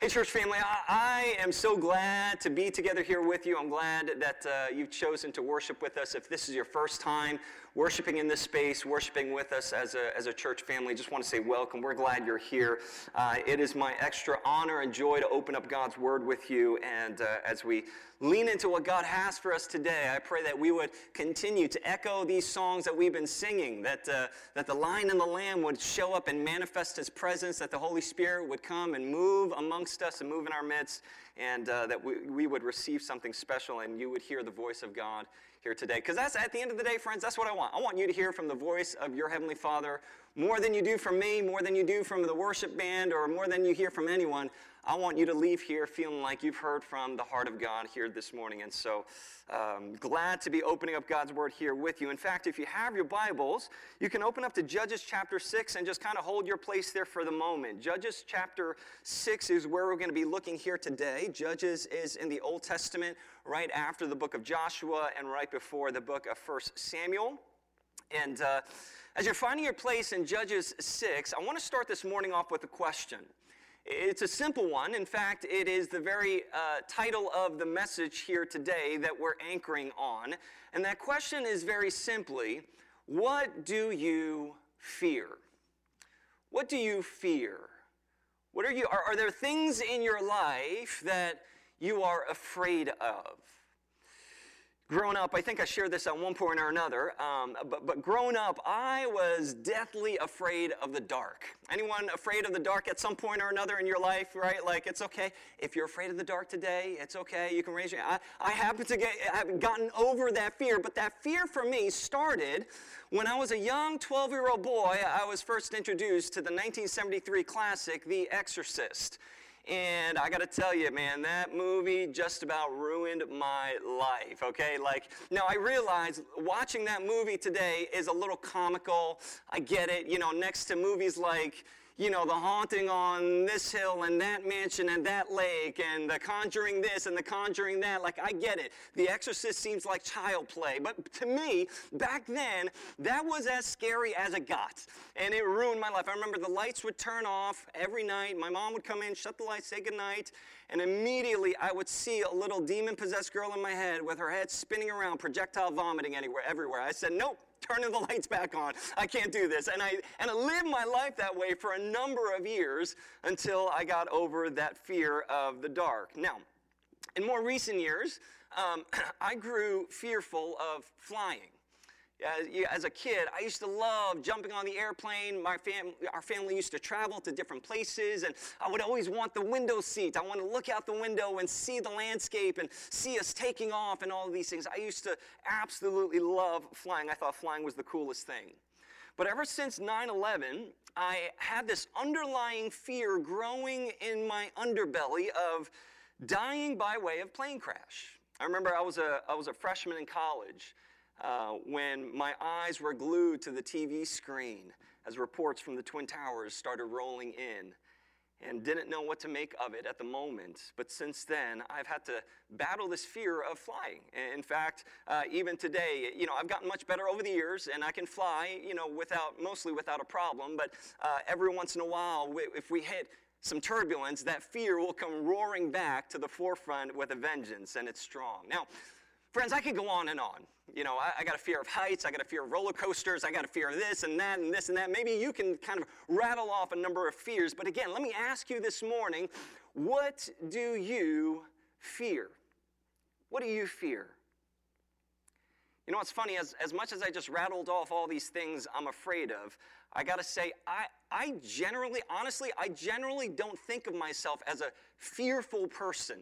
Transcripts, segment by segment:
Hey, church family, I, I, am so glad to be together here with you. I'm glad that uh, you've chosen to worship with us. If this is your first time worshiping in this space, worshiping with us as a, as a church family, just want to say welcome. We're glad you're here. Uh, it is my extra honor and joy to open up God's Word with you. And uh, as we lean into what God has for us today, I pray that we would continue to echo these songs that we've been singing, that, uh, that the Lion and the Lamb would show up and manifest His presence, that the Holy Spirit would come and move amongst us and move in our midst, and uh, that we, we would receive something special and you would hear the voice of God here today. Because that's at the end of the day, friends, that's what I want. I want you to hear from the voice of your Heavenly Father more than you do from me, more than you do from the worship band, or more than you hear from anyone. I want you to leave here feeling like you've heard from the heart of God here this morning. And so, um, glad to be opening up God's Word here with you. In fact, if you have your Bibles, you can open up to Judges chapter 6 and just kind of hold your place there for the moment. Judges chapter 6 is where we're going to be looking here today. Judges is in the Old Testament, right after the book of Joshua and right before the book of 1 Samuel. And uh, as you're finding your place in Judges 6, I want to start this morning off with a question. It's a simple one. In fact, it is the very uh, title of the message here today that we're anchoring on. And that question is very simply What do you fear? What do you fear? What are you, are, are there things in your life that you are afraid of? Growing up, I think I shared this at one point or another, um, but, but growing up, I was deathly afraid of the dark. Anyone afraid of the dark at some point or another in your life, right? Like, it's okay. If you're afraid of the dark today, it's okay. You can raise your I, I happen to get, I have gotten over that fear, but that fear for me started when I was a young 12 year old boy. I was first introduced to the 1973 classic, The Exorcist. And I got to tell you, man, that movie just about ruined my life, okay? Like, now I realize watching that movie today is a little comical. I get it, you know, next to movies like, you know, the haunting on this hill and that mansion and that lake and the conjuring this and the conjuring that. Like, I get it. The Exorcist seems like child play. But to me, back then, that was as scary as it got. And it ruined my life. I remember the lights would turn off every night. My mom would come in, shut the lights, say goodnight. And immediately I would see a little demon possessed girl in my head with her head spinning around, projectile vomiting anywhere, everywhere. I said, nope turning the lights back on. I can't do this. And I, and I lived my life that way for a number of years until I got over that fear of the dark. Now, in more recent years, um, I grew fearful of flying. As a kid, I used to love jumping on the airplane. My fam- our family used to travel to different places, and I would always want the window seat. I want to look out the window and see the landscape and see us taking off and all of these things. I used to absolutely love flying. I thought flying was the coolest thing. But ever since 9 11, I had this underlying fear growing in my underbelly of dying by way of plane crash. I remember I was a, I was a freshman in college uh, when my eyes were glued to the TV screen as reports from the Twin Towers started rolling in and didn't know what to make of it at the moment. But since then, I've had to battle this fear of flying. In fact, uh, even today, you know, I've gotten much better over the years and I can fly, you know, without, mostly without a problem. But uh, every once in a while, if we hit some turbulence, that fear will come roaring back to the forefront with a vengeance and it's strong. Now, friends, I could go on and on. You know, I, I, got a fear of heights, I got a fear of roller coasters, I got a fear of this and that and this and that. Maybe you can kind of rattle off a number of fears. But again, let me ask you this morning what do you fear? What do you fear? You know what's funny? As, as much as I just rattled off all these things I'm afraid of, I gotta say, I, I generally, honestly, I generally don't think of myself as a fearful person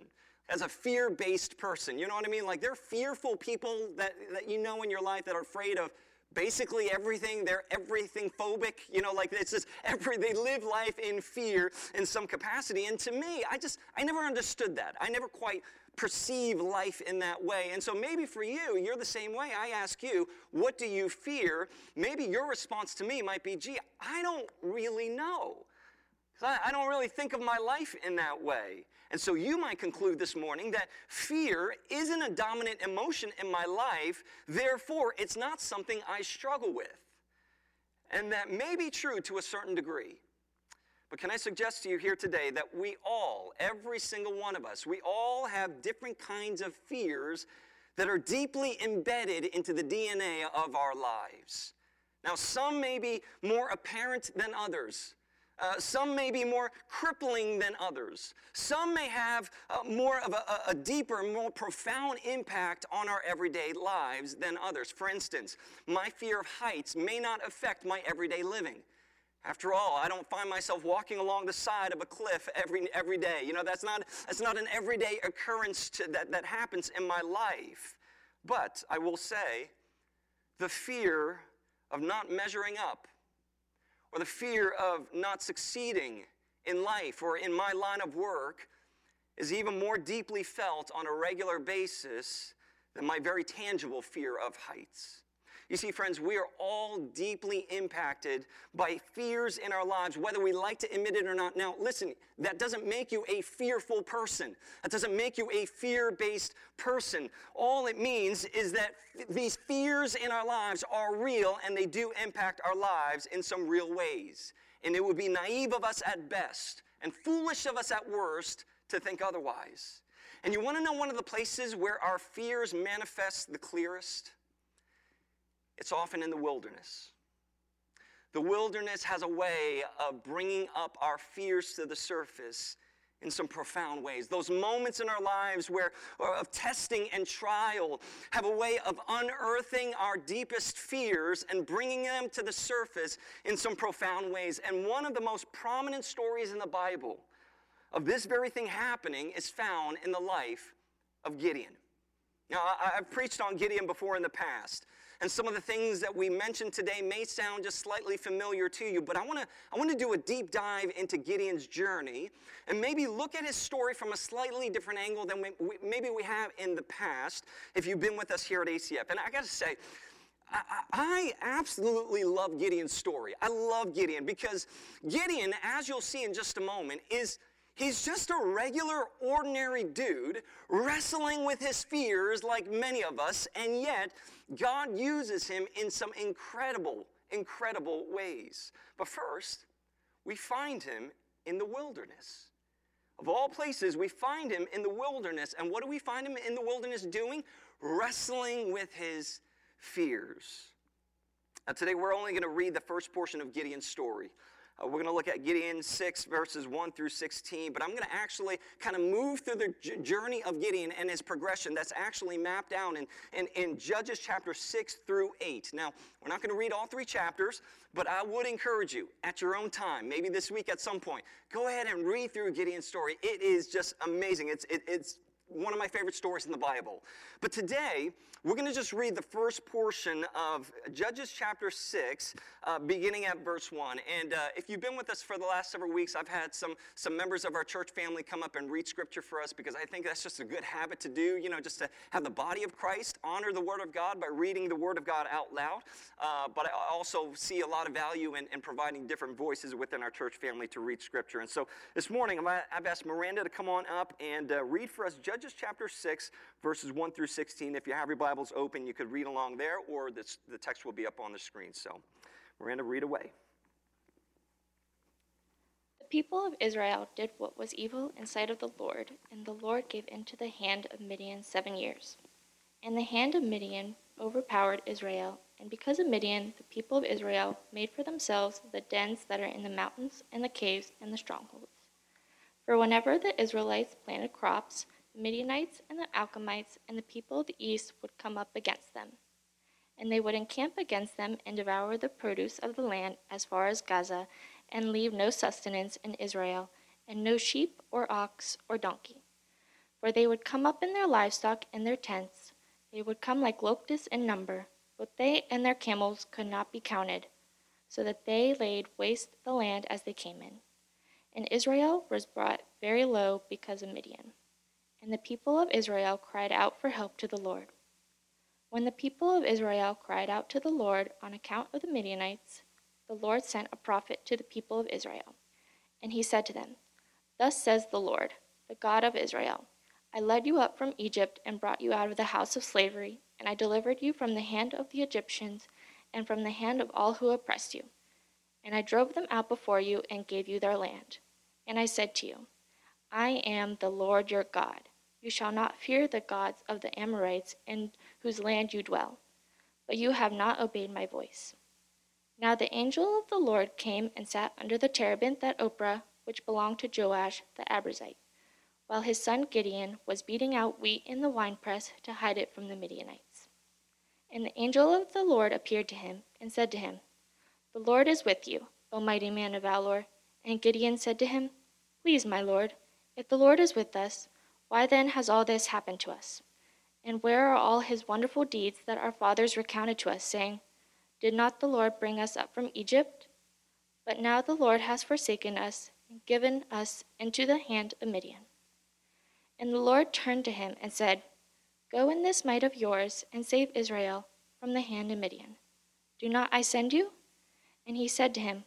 as a fear based person. You know what I mean? Like, they're fearful people that, that you know in your life that are afraid of basically everything. They're everything phobic. You know, like, it's just every, they live life in fear in some capacity. And to me, I just, I never understood that. I never quite perceive life in that way. And so maybe for you, you're the same way. I ask you, what do you fear? Maybe your response to me might be, gee, I don't really know. I don't really think of my life in that way. And so you might conclude this morning that fear isn't a dominant emotion in my life, therefore, it's not something I struggle with. And that may be true to a certain degree. But can I suggest to you here today that we all, every single one of us, we all have different kinds of fears that are deeply embedded into the DNA of our lives. Now, some may be more apparent than others. Uh, some may be more crippling than others. Some may have uh, more of a, a deeper, more profound impact on our everyday lives than others. For instance, my fear of heights may not affect my everyday living. After all, I don't find myself walking along the side of a cliff every, every day. You know, that's not, that's not an everyday occurrence to, that, that happens in my life. But I will say, the fear of not measuring up, or the fear of not succeeding in life or in my line of work, is even more deeply felt on a regular basis than my very tangible fear of heights. You see, friends, we are all deeply impacted by fears in our lives, whether we like to admit it or not. Now, listen, that doesn't make you a fearful person. That doesn't make you a fear based person. All it means is that these fears in our lives are real and they do impact our lives in some real ways. And it would be naive of us at best and foolish of us at worst to think otherwise. And you want to know one of the places where our fears manifest the clearest? It's often in the wilderness. The wilderness has a way of bringing up our fears to the surface in some profound ways. Those moments in our lives where of testing and trial have a way of unearthing our deepest fears and bringing them to the surface in some profound ways. And one of the most prominent stories in the Bible of this very thing happening is found in the life of Gideon. Now, I've preached on Gideon before in the past. And some of the things that we mentioned today may sound just slightly familiar to you, but I want to I want to do a deep dive into Gideon's journey and maybe look at his story from a slightly different angle than we, we, maybe we have in the past if you've been with us here at ACF. And I got to say, I, I, absolutely love Gideon's story. I love Gideon because Gideon, as you'll see in just a moment, is He's just a regular, ordinary dude wrestling with his fears like many of us, and yet God uses him in some incredible, incredible ways. But first, we find him in the wilderness. Of all places, we find him in the wilderness. And what do we find him in the wilderness doing? Wrestling with his fears. Now, today we're only going to read the first portion of Gideon's story. Uh, we're going to look at Gideon 6, verses 1 through 16, but I'm going to actually kind of move through the j- journey of Gideon and his progression that's actually mapped down in, in, in Judges chapter 6 through 8. Now, we're not going to read all three chapters, but I would encourage you at your own time, maybe this week at some point, go ahead and read through Gideon's story. It is just amazing. It's, it, it's one of my favorite stories in the Bible. But today, we're going to just read the first portion of Judges chapter 6, uh, beginning at verse 1. And uh, if you've been with us for the last several weeks, I've had some, some members of our church family come up and read scripture for us because I think that's just a good habit to do, you know, just to have the body of Christ honor the Word of God by reading the Word of God out loud. Uh, but I also see a lot of value in, in, providing different voices within our church family to read scripture. And so this morning, I've asked Miranda to come on up and uh, read for us Judges Judges chapter 6, verses 1 through 16. If you have your Bibles open, you could read along there, or this, the text will be up on the screen. So, Miranda, read away. The people of Israel did what was evil in sight of the Lord, and the Lord gave into the hand of Midian seven years. And the hand of Midian overpowered Israel, and because of Midian, the people of Israel made for themselves the dens that are in the mountains, and the caves, and the strongholds. For whenever the Israelites planted crops, Midianites and the Amalekites and the people of the east would come up against them. And they would encamp against them and devour the produce of the land as far as Gaza, and leave no sustenance in Israel, and no sheep or ox or donkey. For they would come up in their livestock and their tents. They would come like locusts in number, but they and their camels could not be counted, so that they laid waste the land as they came in. And Israel was brought very low because of Midian. And the people of Israel cried out for help to the Lord. When the people of Israel cried out to the Lord on account of the Midianites, the Lord sent a prophet to the people of Israel. And he said to them, Thus says the Lord, the God of Israel I led you up from Egypt and brought you out of the house of slavery, and I delivered you from the hand of the Egyptians and from the hand of all who oppressed you. And I drove them out before you and gave you their land. And I said to you, I am the Lord your God. You shall not fear the gods of the Amorites in whose land you dwell. But you have not obeyed my voice. Now the angel of the Lord came and sat under the terebinth at Ophrah, which belonged to Joash the Abiezrite, while his son Gideon was beating out wheat in the winepress to hide it from the Midianites. And the angel of the Lord appeared to him and said to him, The Lord is with you, O mighty man of valor. And Gideon said to him, Please, my Lord, if the Lord is with us, why then has all this happened to us? And where are all his wonderful deeds that our fathers recounted to us, saying, did not the Lord bring us up from Egypt? But now the Lord has forsaken us and given us into the hand of Midian. And the Lord turned to him and said, Go in this might of yours and save Israel from the hand of Midian. Do not I send you? And he said to him,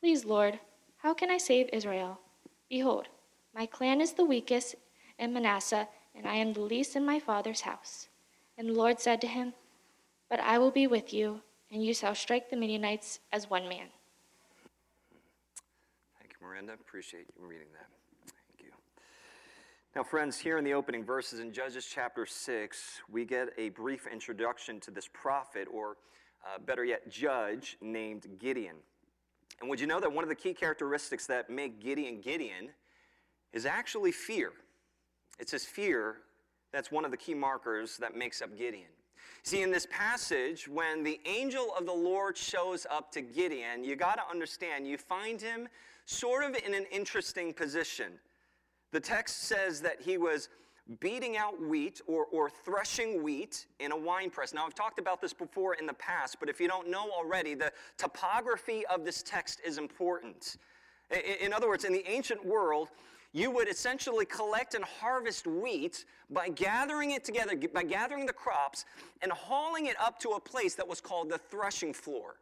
Please, Lord, how can I save Israel? Behold, my clan is the weakest in Manasseh, and I am the least in my father's house. And the Lord said to him, But I will be with you and you shall strike the Midianites as one man. Thank you, Miranda. Appreciate you reading that. Thank you. Now, friends, here in the opening verses in Judges chapter 6, we get a brief introduction to this prophet, or uh, better yet, judge named Gideon. And would you know that one of the key characteristics that make Gideon Gideon is actually fear? It's his fear that's one of the key markers that makes up Gideon. See, in this passage, when the angel of the Lord shows up to Gideon, you got to understand, you find him sort of in an interesting position. The text says that he was beating out wheat or, or threshing wheat in a wine press. Now, I've talked about this before in the past, but if you don't know already, the topography of this text is important. In other words, in the ancient world, you would essentially collect and harvest wheat by gathering it together, by gathering the crops and hauling it up to a place that was called the threshing floor.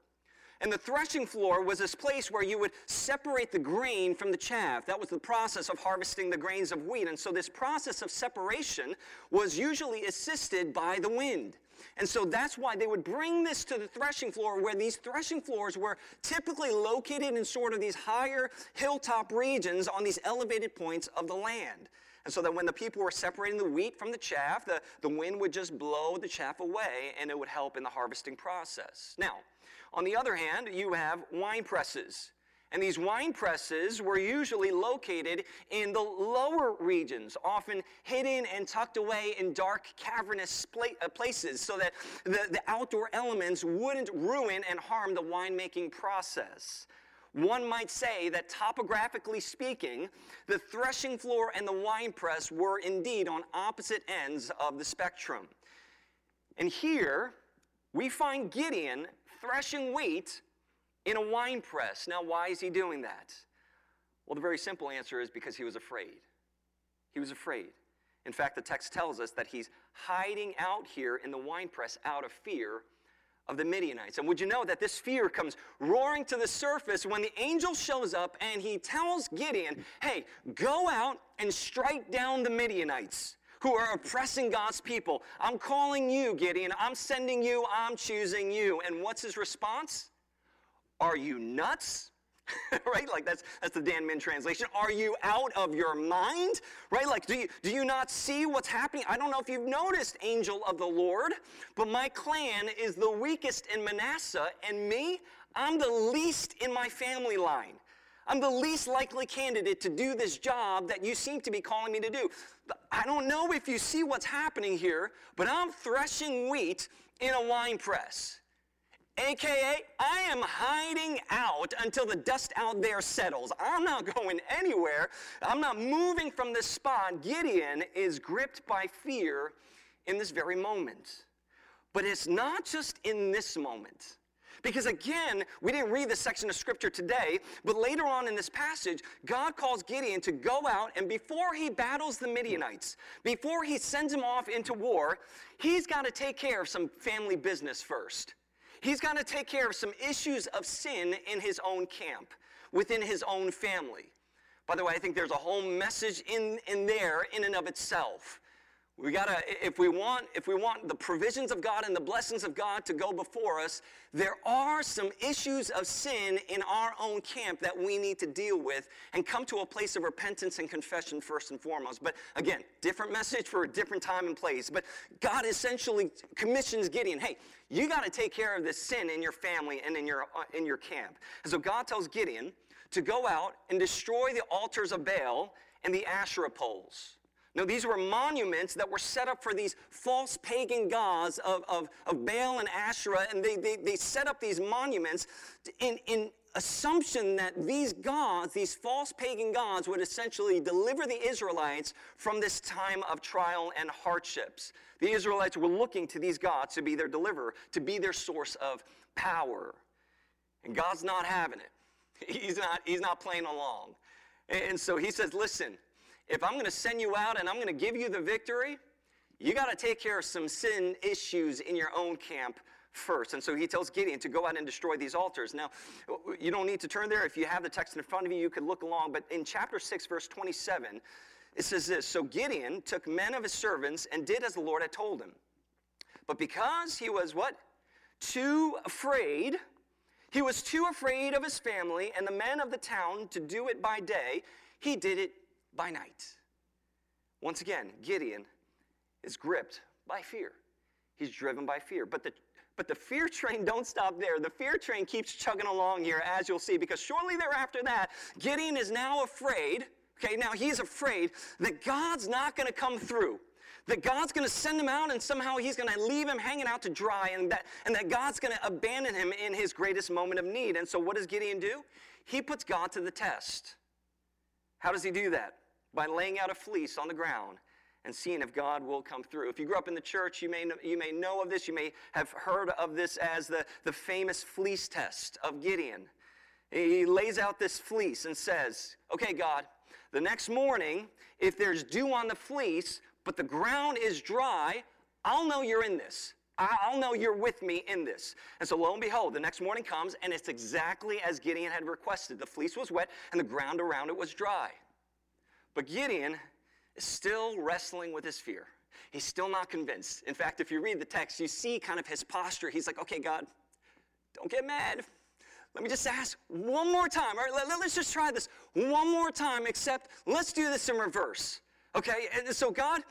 And the threshing floor was this place where you would separate the grain from the chaff. That was the process of harvesting the grains of wheat. And so this process of separation was usually assisted by the wind. And so that's why they would bring this to the threshing floor, where these threshing floors were typically located in sort of these higher hilltop regions on these elevated points of the land. And so that when the people were separating the wheat from the chaff, the, the wind would just blow the chaff away and it would help in the harvesting process. Now, on the other hand, you have wine presses. And these wine presses were usually located in the lower regions, often hidden and tucked away in dark, cavernous uh, places so that the, the outdoor elements wouldn't ruin and harm the winemaking process. One might say that topographically speaking, the threshing floor and the wine press were indeed on opposite ends of the spectrum. And here we find Gideon threshing wheat in a wine press. Now, why is he doing that? Well, the very simple answer is because he was afraid. He was afraid. In fact, the text tells us that he's hiding out here in the wine press out of fear of the Midianites. And would you know that this fear comes roaring to the surface when the angel shows up and he tells Gideon, hey, go out and strike down the Midianites who are oppressing God's people. I'm calling you, Gideon. I'm sending you. I'm choosing you. And what's his response? Are you nuts? right? Like that's that's the Dan Min translation. Are you out of your mind? Right? Like do you do you not see what's happening? I don't know if you've noticed, angel of the Lord, but my clan is the weakest in Manasseh, and me, I'm the least in my family line. I'm the least likely candidate to do this job that you seem to be calling me to do. I don't know if you see what's happening here, but I'm threshing wheat in a wine press. AKA, I am hiding out until the dust out there settles. I'm not going anywhere. I'm not moving from this spot. Gideon is gripped by fear in this very moment. But it's not just in this moment. Because again, we didn't read this section of scripture today, but later on in this passage, God calls Gideon to go out and before he battles the Midianites, before he sends him off into war, he's got to take care of some family business first. He's got to take care of some issues of sin in his own camp, within his own family. By the way, I think there's a whole message in, in there in and of itself. We gotta, if we want, if we want the provisions of God and the blessings of God to go before us, there are some issues of sin in our own camp that we need to deal with and come to a place of repentance and confession first and foremost. But again, different message for a different time and place. But God essentially commissions Gideon, hey, you got to take care of this sin in your family and in your uh, in your camp. And so God tells Gideon to go out and destroy the altars of Baal and the Asherah poles. No, these were monuments that were set up for these false pagan gods of, of, of Baal and Asherah, and they, they, they set up these monuments in, in assumption that these gods, these false pagan gods, would essentially deliver the Israelites from this time of trial and hardships. The Israelites were looking to these gods to be their deliverer, to be their source of power. And God's not having it. He's not, he's not playing along. And so he says, listen, if I'm going to send you out and I'm going to give you the victory, you got to take care of some sin issues in your own camp first. And so he tells Gideon to go out and destroy these altars. Now, you don't need to turn there. If you have the text in front of you, you could look along. But in chapter 6, verse 27, it says this So Gideon took men of his servants and did as the Lord had told him. But because he was what? Too afraid. He was too afraid of his family and the men of the town to do it by day. He did it by night. Once again, Gideon is gripped by fear. He's driven by fear. But the, but the fear train don't stop there. The fear train keeps chugging along here, as you'll see, because shortly thereafter that, Gideon is now afraid. Okay, now he's afraid that God's not going to come through. That God's going to send him out and somehow he's going to leave him hanging out to dry and that, and that God's going to abandon him in his greatest moment of need. And so what does Gideon do? He puts God to the test. How does he do that? By laying out a fleece on the ground and seeing if God will come through. If you grew up in the church, you may you may know of this. You may have heard of this as the, the famous fleece test of Gideon. He lays out this fleece and says, Okay, God, the next morning, if there's dew on the fleece, but the ground is dry, I'll know you're in this. I'll know you're with me in this. And so lo and behold, the next morning comes, and it's exactly as Gideon had requested. The fleece was wet, and the ground around it was dry. But Gideon is still wrestling with his fear. He's still not convinced. In fact, if you read the text, you see kind of his posture. He's like, okay, God, don't get mad. Let me just ask one more time. All right, let, us just try this one more time, except let's do this in reverse. Okay, and so God,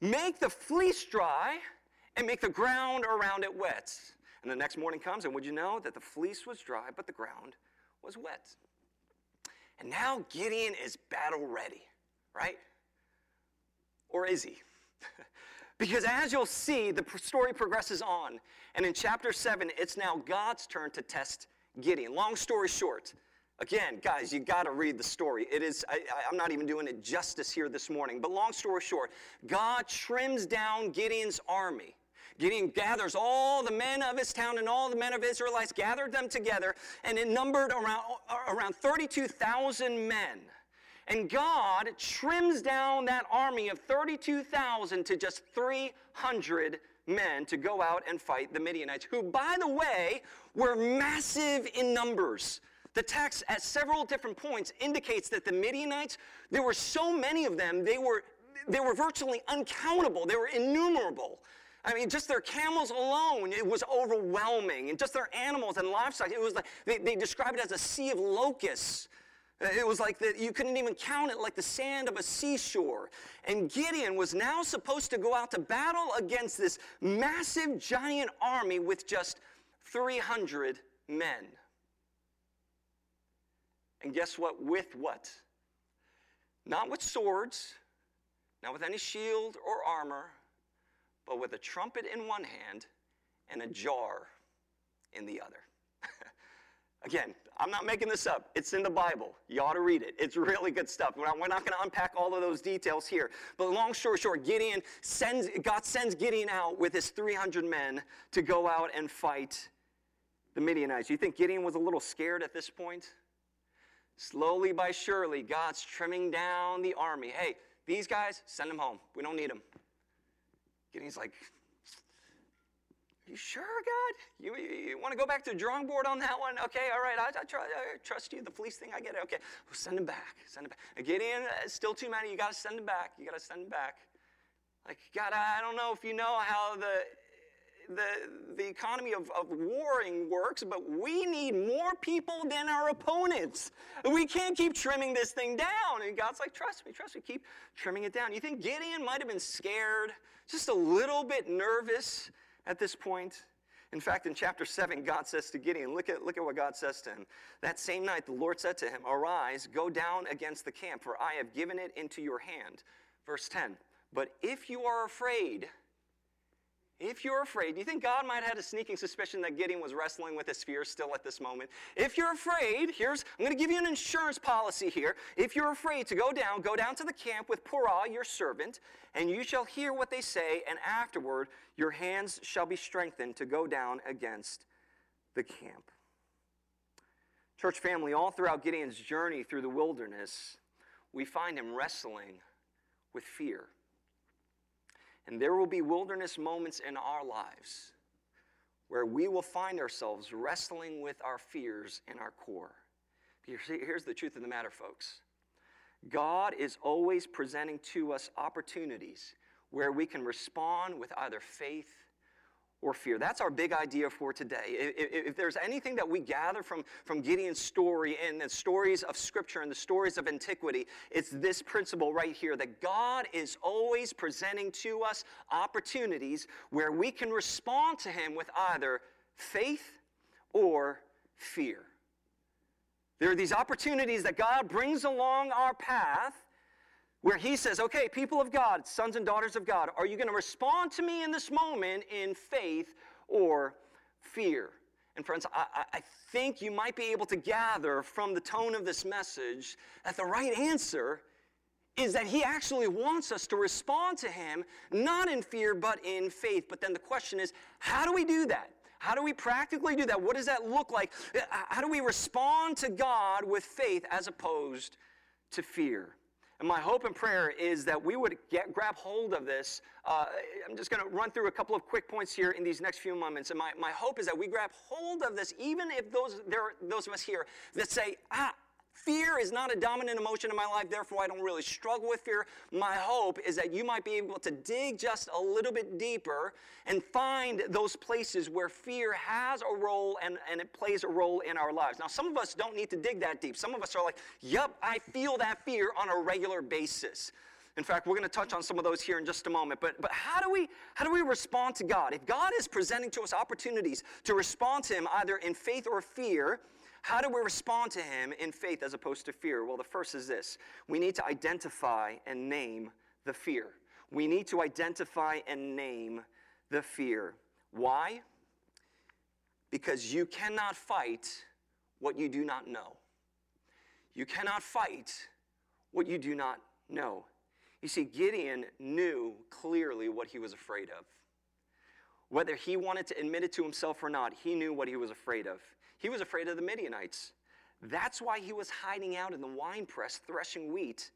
make the fleece dry and make the ground around it wet. And the next morning comes, and would you know that the fleece was dry, but the ground was wet? And now Gideon is battle ready, right? Or is he? because as you'll see, the story progresses on. And in chapter 7, it's now God's turn to test Gideon. Long story short, again, guys, you got to read the story. It is, I, I'm not even doing it justice here this morning. But long story short, God trims down Gideon's army Gideon gathers all the men of his town and all the men of Israelites, gathered them together, and it numbered around, around 32,000 men. And God trims down that army of 32,000 to just 300 men to go out and fight the Midianites, who, by the way, were massive in numbers. The text at several different points indicates that the Midianites, there were so many of them, they were, they were virtually uncountable, they were innumerable. I mean, just their camels alone, it was overwhelming. And just their animals and livestock, it was like, they, they described it as a sea of locusts. It was like that you couldn't even count it like the sand of a seashore. And Gideon was now supposed to go out to battle against this massive giant army with just 300 men. And guess what? With what? Not with swords, not with any shield or armor, but with a trumpet in one hand and a jar in the other. Again, I'm not making this up. It's in the Bible. You ought to read it. It's really good stuff. We're not, not going to unpack all of those details here. But long story short, Gideon sends, God sends Gideon out with his 300 men to go out and fight the Midianites. You think Gideon was a little scared at this point? Slowly by surely, God's trimming down the army. Hey, these guys, send them home. We don't need them. Gideon's like, Are you sure, God? You, you, you want to go back to the drawing board on that one? Okay, all right, I, I, try, I trust you. The fleece thing, I get it. Okay, well, send him back. Send him back. Gideon, uh, still too many. You got to send him back. You got to send him back. Like, God, I don't know if you know how the the, the economy of, of warring works, but we need more people than our opponents. We can't keep trimming this thing down. And God's like, trust me, trust me, keep trimming it down. You think Gideon might have been scared, just a little bit nervous at this point? In fact, in chapter 7, God says to Gideon, look at, look at what God says to him. That same night, the Lord said to him, Arise, go down against the camp, for I have given it into your hand. Verse 10 But if you are afraid, if you're afraid, do you think God might have had a sneaking suspicion that Gideon was wrestling with his fears still at this moment? If you're afraid, here's, I'm going to give you an insurance policy here. If you're afraid to go down, go down to the camp with Purah, your servant, and you shall hear what they say, and afterward your hands shall be strengthened to go down against the camp. Church family, all throughout Gideon's journey through the wilderness, we find him wrestling with fear. And there will be wilderness moments in our lives where we will find ourselves wrestling with our fears in our core. Here's the truth of the matter, folks God is always presenting to us opportunities where we can respond with either faith or fear. That's our big idea for today. If, if, there's anything that we gather from, from Gideon's story and the stories of Scripture and the stories of antiquity, it's this principle right here that God is always presenting to us opportunities where we can respond to Him with either faith or fear. There are these opportunities that God brings along our path where he says, okay, people of God, sons and daughters of God, are you going to respond to me in this moment in faith or fear? And friends, I, I, think you might be able to gather from the tone of this message that the right answer is that he actually wants us to respond to him, not in fear, but in faith. But then the question is, how do we do that? How do we practically do that? What does that look like? How do we respond to God with faith as opposed to fear? And my hope and prayer is that we would get, grab hold of this. Uh, I'm just going to run through a couple of quick points here in these next few moments. And my, my hope is that we grab hold of this, even if those, there are those of us here that say, ah, Fear is not a dominant emotion in my life, therefore, I don't really struggle with fear. My hope is that you might be able to dig just a little bit deeper and find those places where fear has a role and, and it plays a role in our lives. Now, some of us don't need to dig that deep. Some of us are like, yep, I feel that fear on a regular basis. In fact, we're going to touch on some of those here in just a moment. But, but how, do we, how do we respond to God? If God is presenting to us opportunities to respond to Him either in faith or fear, how do we respond to him in faith as opposed to fear? Well, the first is this we need to identify and name the fear. We need to identify and name the fear. Why? Because you cannot fight what you do not know. You cannot fight what you do not know. You see, Gideon knew clearly what he was afraid of. Whether he wanted to admit it to himself or not, he knew what he was afraid of. He was afraid of the Midianites. That's why he was hiding out in the wine press threshing wheat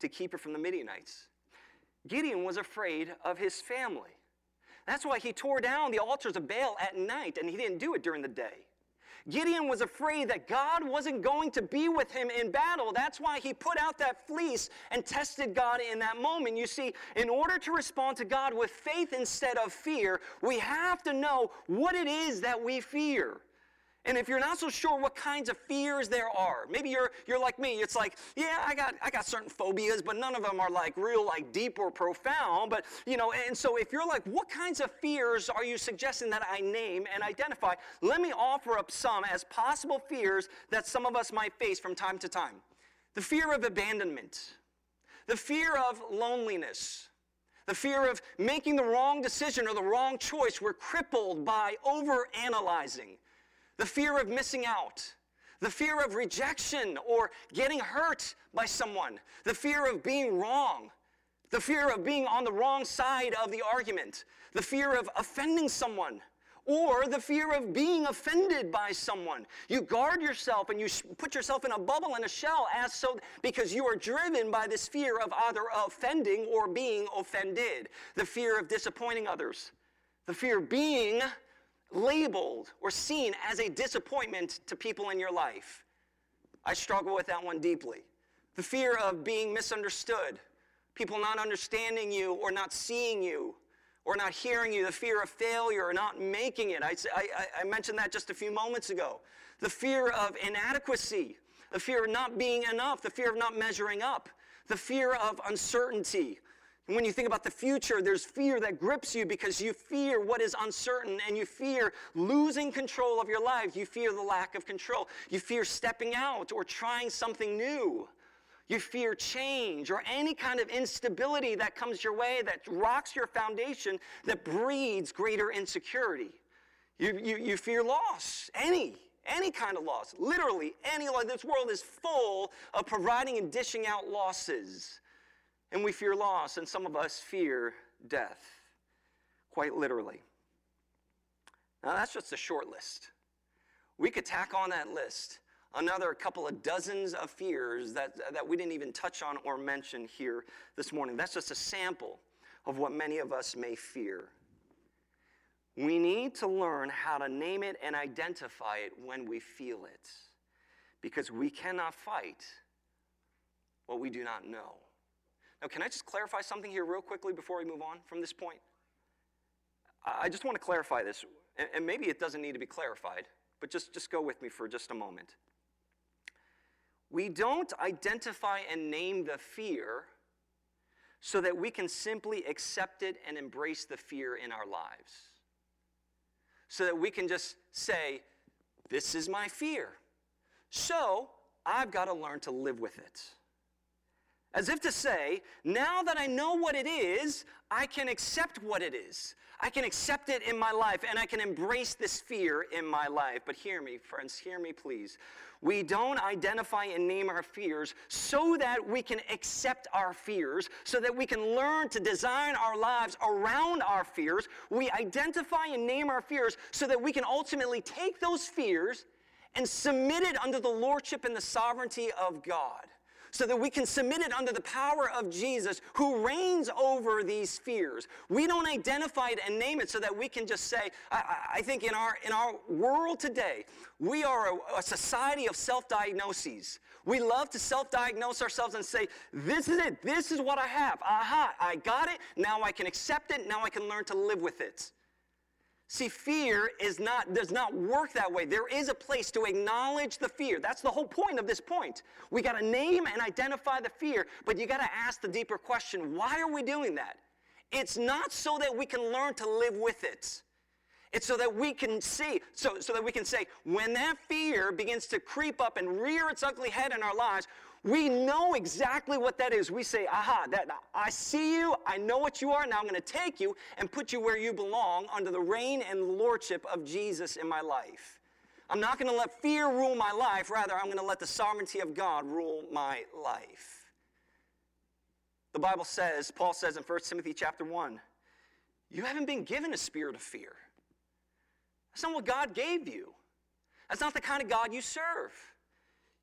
to keep it from the Midianites. Gideon was afraid of his family. That's why he tore down the altars of Baal at night and he didn't do it during the day. Gideon was afraid that God wasn't going to be with him in battle. That's why he put out that fleece and tested God in that moment. You see, in order to respond to God with faith instead of fear, we have to know what it is that we fear. And if you're not so sure what kinds of fears there are, maybe you're, you're like me, it's like, yeah, I got, I got certain phobias, but none of them are like real, like deep or profound. But, you know, and so if you're like, what kinds of fears are you suggesting that I name and identify? Let me offer up some as possible fears that some of us might face from time to time. The fear of abandonment, the fear of loneliness, the fear of making the wrong decision or the wrong choice. We're crippled by over analyzing the fear of missing out, the fear of rejection or getting hurt by someone, the fear of being wrong, the fear of being on the wrong side of the argument, the fear of offending someone, or the fear of being offended by someone. You guard yourself and you put yourself in a bubble and a shell as so because you are driven by this fear of either offending or being offended. The fear of disappointing others. The fear of being labeled or seen as a disappointment to people in your life. I struggle with that one deeply. The fear of being misunderstood. people not understanding you or not seeing you or not hearing you, the fear of failure or not making it. I, I, I mentioned that just a few moments ago. The fear of inadequacy, the fear of not being enough, the fear of not measuring up, the fear of uncertainty. And when you think about the future, there's fear that grips you because you fear what is uncertain and you fear losing control of your life. You fear the lack of control. You fear stepping out or trying something new. You fear change or any kind of instability that comes your way that rocks your foundation, that breeds greater insecurity. You, you, you fear loss, any, any kind of loss, literally any loss. This world is full of providing and dishing out losses. And we fear loss, and some of us fear death, quite literally. Now, that's just a short list. We could tack on that list another couple of dozens of fears that, that we didn't even touch on or mention here this morning. That's just a sample of what many of us may fear. We need to learn how to name it and identify it when we feel it, because we cannot fight what we do not know. Now, can I just clarify something here, real quickly, before we move on from this point? I just want to clarify this, and maybe it doesn't need to be clarified, but just, just go with me for just a moment. We don't identify and name the fear so that we can simply accept it and embrace the fear in our lives. So that we can just say, This is my fear. So I've got to learn to live with it. As if to say, now that I know what it is, I can accept what it is. I can accept it in my life and I can embrace this fear in my life. But hear me, friends, hear me, please. We don't identify and name our fears so that we can accept our fears, so that we can learn to design our lives around our fears. We identify and name our fears so that we can ultimately take those fears and submit it under the lordship and the sovereignty of God so that we can submit it under the power of Jesus who reigns over these fears. We don't identify it and name it so that we can just say, I, I think in our, in our world today, we are a, a society of self diagnoses. We love to self diagnose ourselves and say, This is it. This is what I have. Aha, I got it. Now I can accept it. Now I can learn to live with it. See, fear is not, does not work that way. There is a place to acknowledge the fear. That's the whole point of this point. We got to name and identify the fear, but you got to ask the deeper question why are we doing that? It's not so that we can learn to live with it. It's so that we can see, so, so that we can say, when that fear begins to creep up and rear its ugly head in our lives, we know exactly what that is. We say, aha, that, I see you, I know what you are, now I'm going to take you and put you where you belong under the reign and lordship of Jesus in my life. I'm not going to let fear rule my life, rather, I'm going to let the sovereignty of God rule my life. The Bible says, Paul says in 1 Timothy chapter 1, you haven't been given a spirit of fear. That's not what God gave you. That's not the kind of God you serve.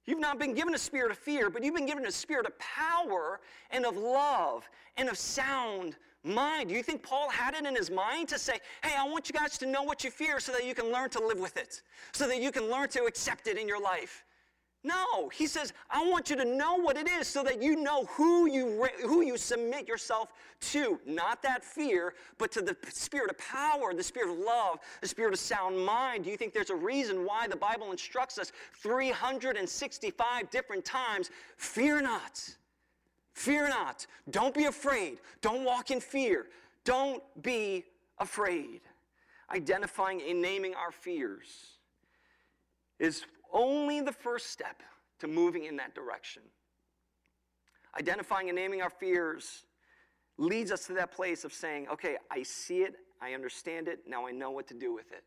You've not been given a spirit of fear, but you've been given a spirit of power and of love and of sound mind. Do you think Paul had it in his mind to say, hey, I want you guys to know what you fear so that you can learn to live with it, so that you can learn to accept it in your life? No, he says, I want you to know what it is so that you know who you, who you submit yourself to. Not that fear, but to the spirit of power, the spirit of love, the spirit of sound mind. Do you think there's a reason why the Bible instructs us 365 different times fear not? Fear not. Don't be afraid. Don't walk in fear. Don't be afraid. Identifying and naming our fears is only the first step to moving in that direction. Identifying and naming our fears leads us to that place of saying, okay, I see it, I understand it, now I know what to do with it.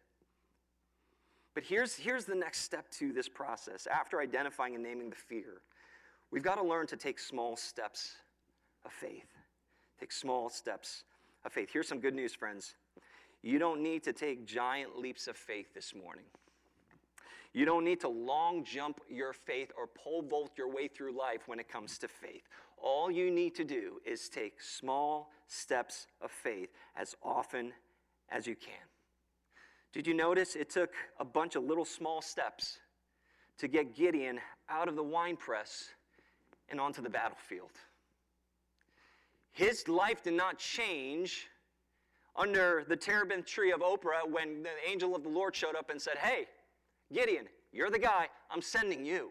But here's, here's the next step to this process. After identifying and naming the fear, we've got to learn to take small steps of faith. Take small steps of faith. Here's some good news, friends. You don't need to take giant leaps of faith this morning. You don't need to long jump your faith or pole vault your way through life when it comes to faith. All you need to do is take small steps of faith as often as you can. Did you notice it took a bunch of little small steps to get Gideon out of the wine press and onto the battlefield? His life did not change under the terebinth tree of Ophrah when the angel of the Lord showed up and said, Hey, Gideon, you're the guy, I'm sending you.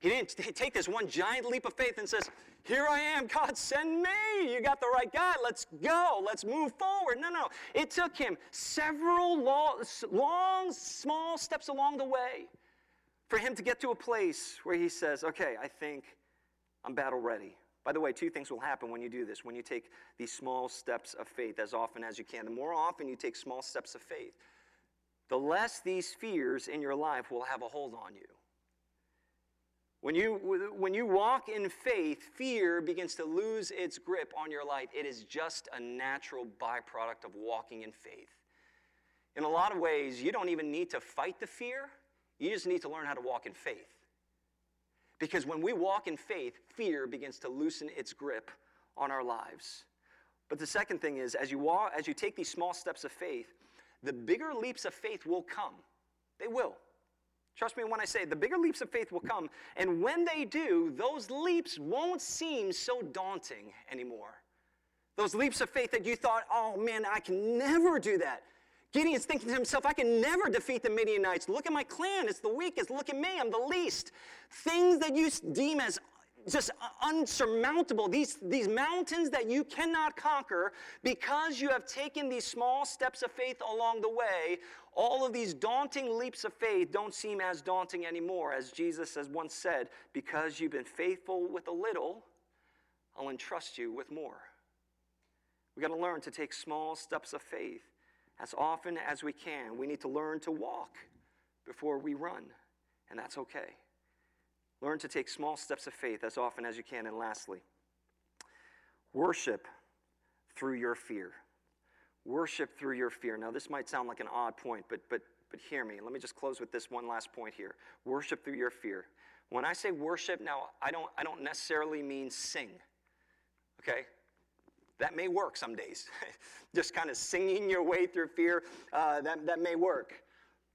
He didn't take this one giant leap of faith and says, Here I am, God, send me. You got the right guy. Let's go. Let's move forward. No, no. It took him several long, long, small steps along the way for him to get to a place where he says, Okay, I think I'm battle ready. By the way, two things will happen when you do this. When you take these small steps of faith as often as you can, the more often you take small steps of faith, the less these fears in your life will have a hold on you. When you, when you walk in faith, fear begins to lose its grip on your life. It is just a natural byproduct of walking in faith. In a lot of ways, you don't even need to fight the fear, you just need to learn how to walk in faith. Because when we walk in faith, fear begins to loosen its grip on our lives. But the second thing is, as you, walk, as you take these small steps of faith, the bigger leaps of faith will come. They will. Trust me when I say the bigger leaps of faith will come. And when they do, those leaps won't seem so daunting anymore. Those leaps of faith that you thought, oh man, I can never do that. Gideon's thinking to himself, I can never defeat the Midianites. Look at my clan, it's the weakest. Look at me, I'm the least. Things that you deem as just unsurmountable, these, these mountains that you cannot conquer because you have taken these small steps of faith along the way, all of these daunting leaps of faith don't seem as daunting anymore. As Jesus has once said, because you've been faithful with a little, I'll entrust you with more. We got to learn to take small steps of faith as often as we can. We need to learn to walk before we run, and that's okay. Learn to take small steps of faith as often as you can. And lastly, worship through your fear. Worship through your fear. Now, this might sound like an odd point, but, but, but hear me. Let me just close with this one last point here. Worship through your fear. When I say worship, now, I don't, I don't necessarily mean sing, okay? That may work some days. just kind of singing your way through fear, uh, that, that may work.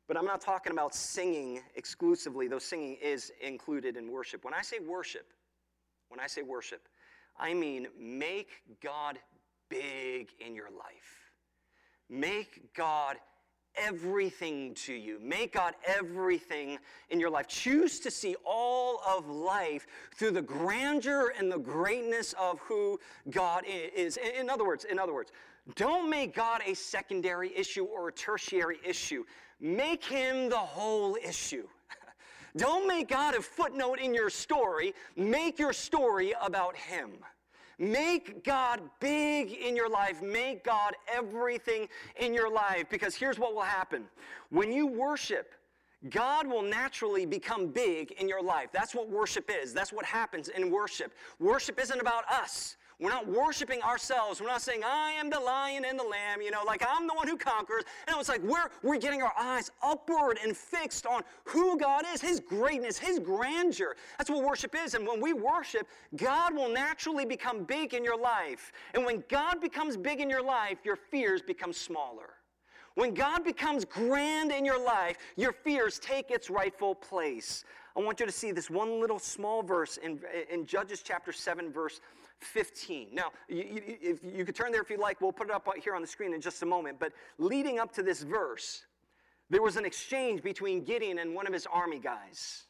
But I'm not talking about singing exclusively, though singing is included in worship. When I say worship, when I say worship, I mean make God big in your life. Make God everything to you. Make God everything in your life. Choose to see all of life through the grandeur and the greatness of who God is. In other words, in other words, don't make God a secondary issue or a tertiary issue. Make him the whole issue. Don't make God a footnote in your story. Make your story about him. Make God big in your life. Make God everything in your life. Because here's what will happen when you worship, God will naturally become big in your life. That's what worship is. That's what happens in worship. Worship isn't about us. We're not worshiping ourselves. We're not saying, I am the lion and the lamb, you know, like I'm the one who conquers. And it's like we're, we're getting our eyes upward and fixed on who God is, His greatness, His grandeur. That's what worship is. And when we worship, God will naturally become big in your life. And when God becomes big in your life, your fears become smaller. When God becomes grand in your life, your fears take its rightful place. I want you to see this one little small verse in, in Judges chapter 7, verse 15. Now, you, you, if you could turn there if you like, we'll put it up here on the screen in just a moment. But leading up to this verse, there was an exchange between Gideon and one of his army guys.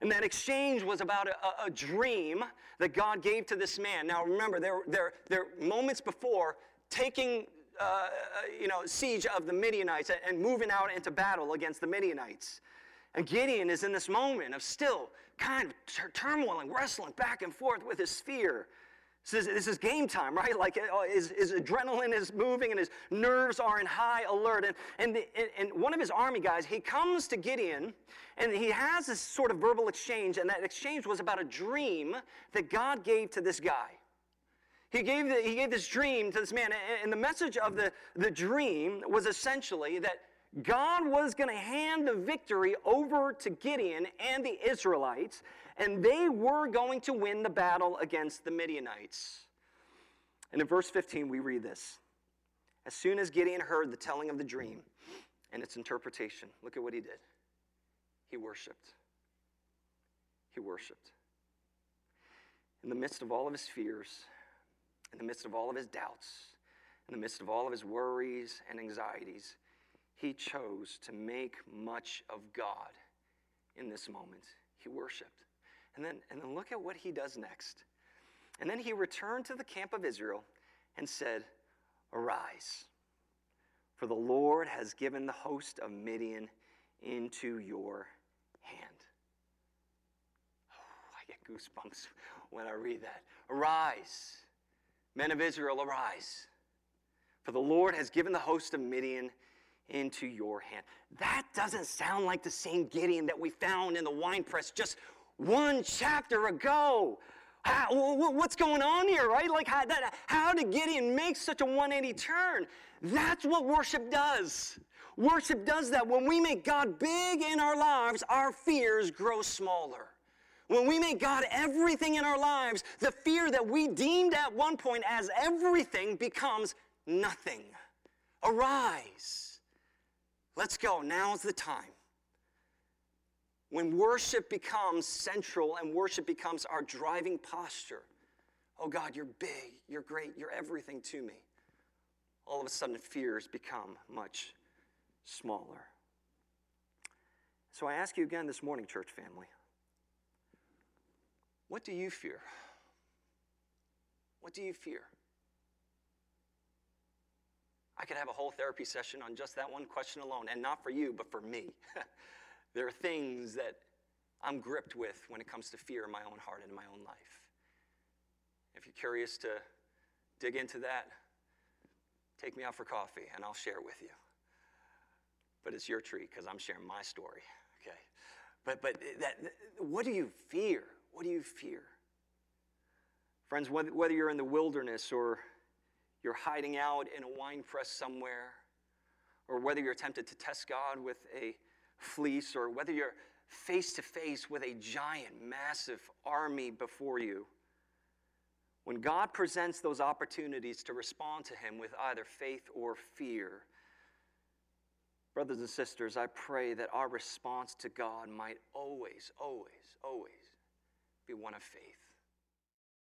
And that exchange was about a, a dream that God gave to this man. Now, remember, there, there, there moments before taking uh, you know, siege of the Midianites and moving out into battle against the Midianites. And Gideon is in this moment of still kind of turmoiling, wrestling back and forth with his fear. This is, this is game time, right? Like uh, his, his, adrenaline is moving and his nerves are in high alert. And, and, the, and one of his army guys, he comes to Gideon and he has this sort of verbal exchange. And that exchange was about a dream that God gave to this guy. He gave, the, he gave this dream to this man. And the message of the, the dream was essentially that God was going to hand the victory over to Gideon and the Israelites, and they were going to win the battle against the Midianites. And in verse 15, we read this As soon as Gideon heard the telling of the dream and its interpretation, look at what he did. He worshiped. He worshiped. In the midst of all of his fears, in the midst of all of his doubts, in the midst of all of his worries and anxieties, he chose to make much of God in this moment. He worshiped. And then, and then look at what he does next. And then he returned to the camp of Israel and said, Arise, for the Lord has given the host of Midian into your hand. Oh, I get goosebumps when I read that. Arise, men of Israel, arise, for the Lord has given the host of Midian into your hand. That doesn't sound like the same Gideon that we found in the winepress just one chapter ago. How, what's going on here, right? Like, how, that, how did Gideon make such a 180 turn? That's what worship does. Worship does that. When we make God big in our lives, our fears grow smaller. When we make God everything in our lives, the fear that we deemed at one point as everything becomes nothing. Arise. Let's go. Now's the time. When worship becomes central and worship becomes our driving posture, oh God, you're big, you're great, you're everything to me. All of a sudden, fears become much smaller. So I ask you again this morning, church family what do you fear? What do you fear? I could have a whole therapy session on just that one question alone, and not for you, but for me. there are things that I'm gripped with when it comes to fear in my own heart and in my own life. If you're curious to dig into that, take me out for coffee and I'll share it with you. But it's your treat because I'm sharing my story, okay? But, but that, what do you fear? What do you fear? Friends, whether you're in the wilderness or you're hiding out in a wine press somewhere, or whether you're tempted to test God with a fleece, or whether you're face to face with a giant, massive army before you, when God presents those opportunities to respond to Him with either faith or fear, brothers and sisters, I pray that our response to God might always, always, always be one of faith.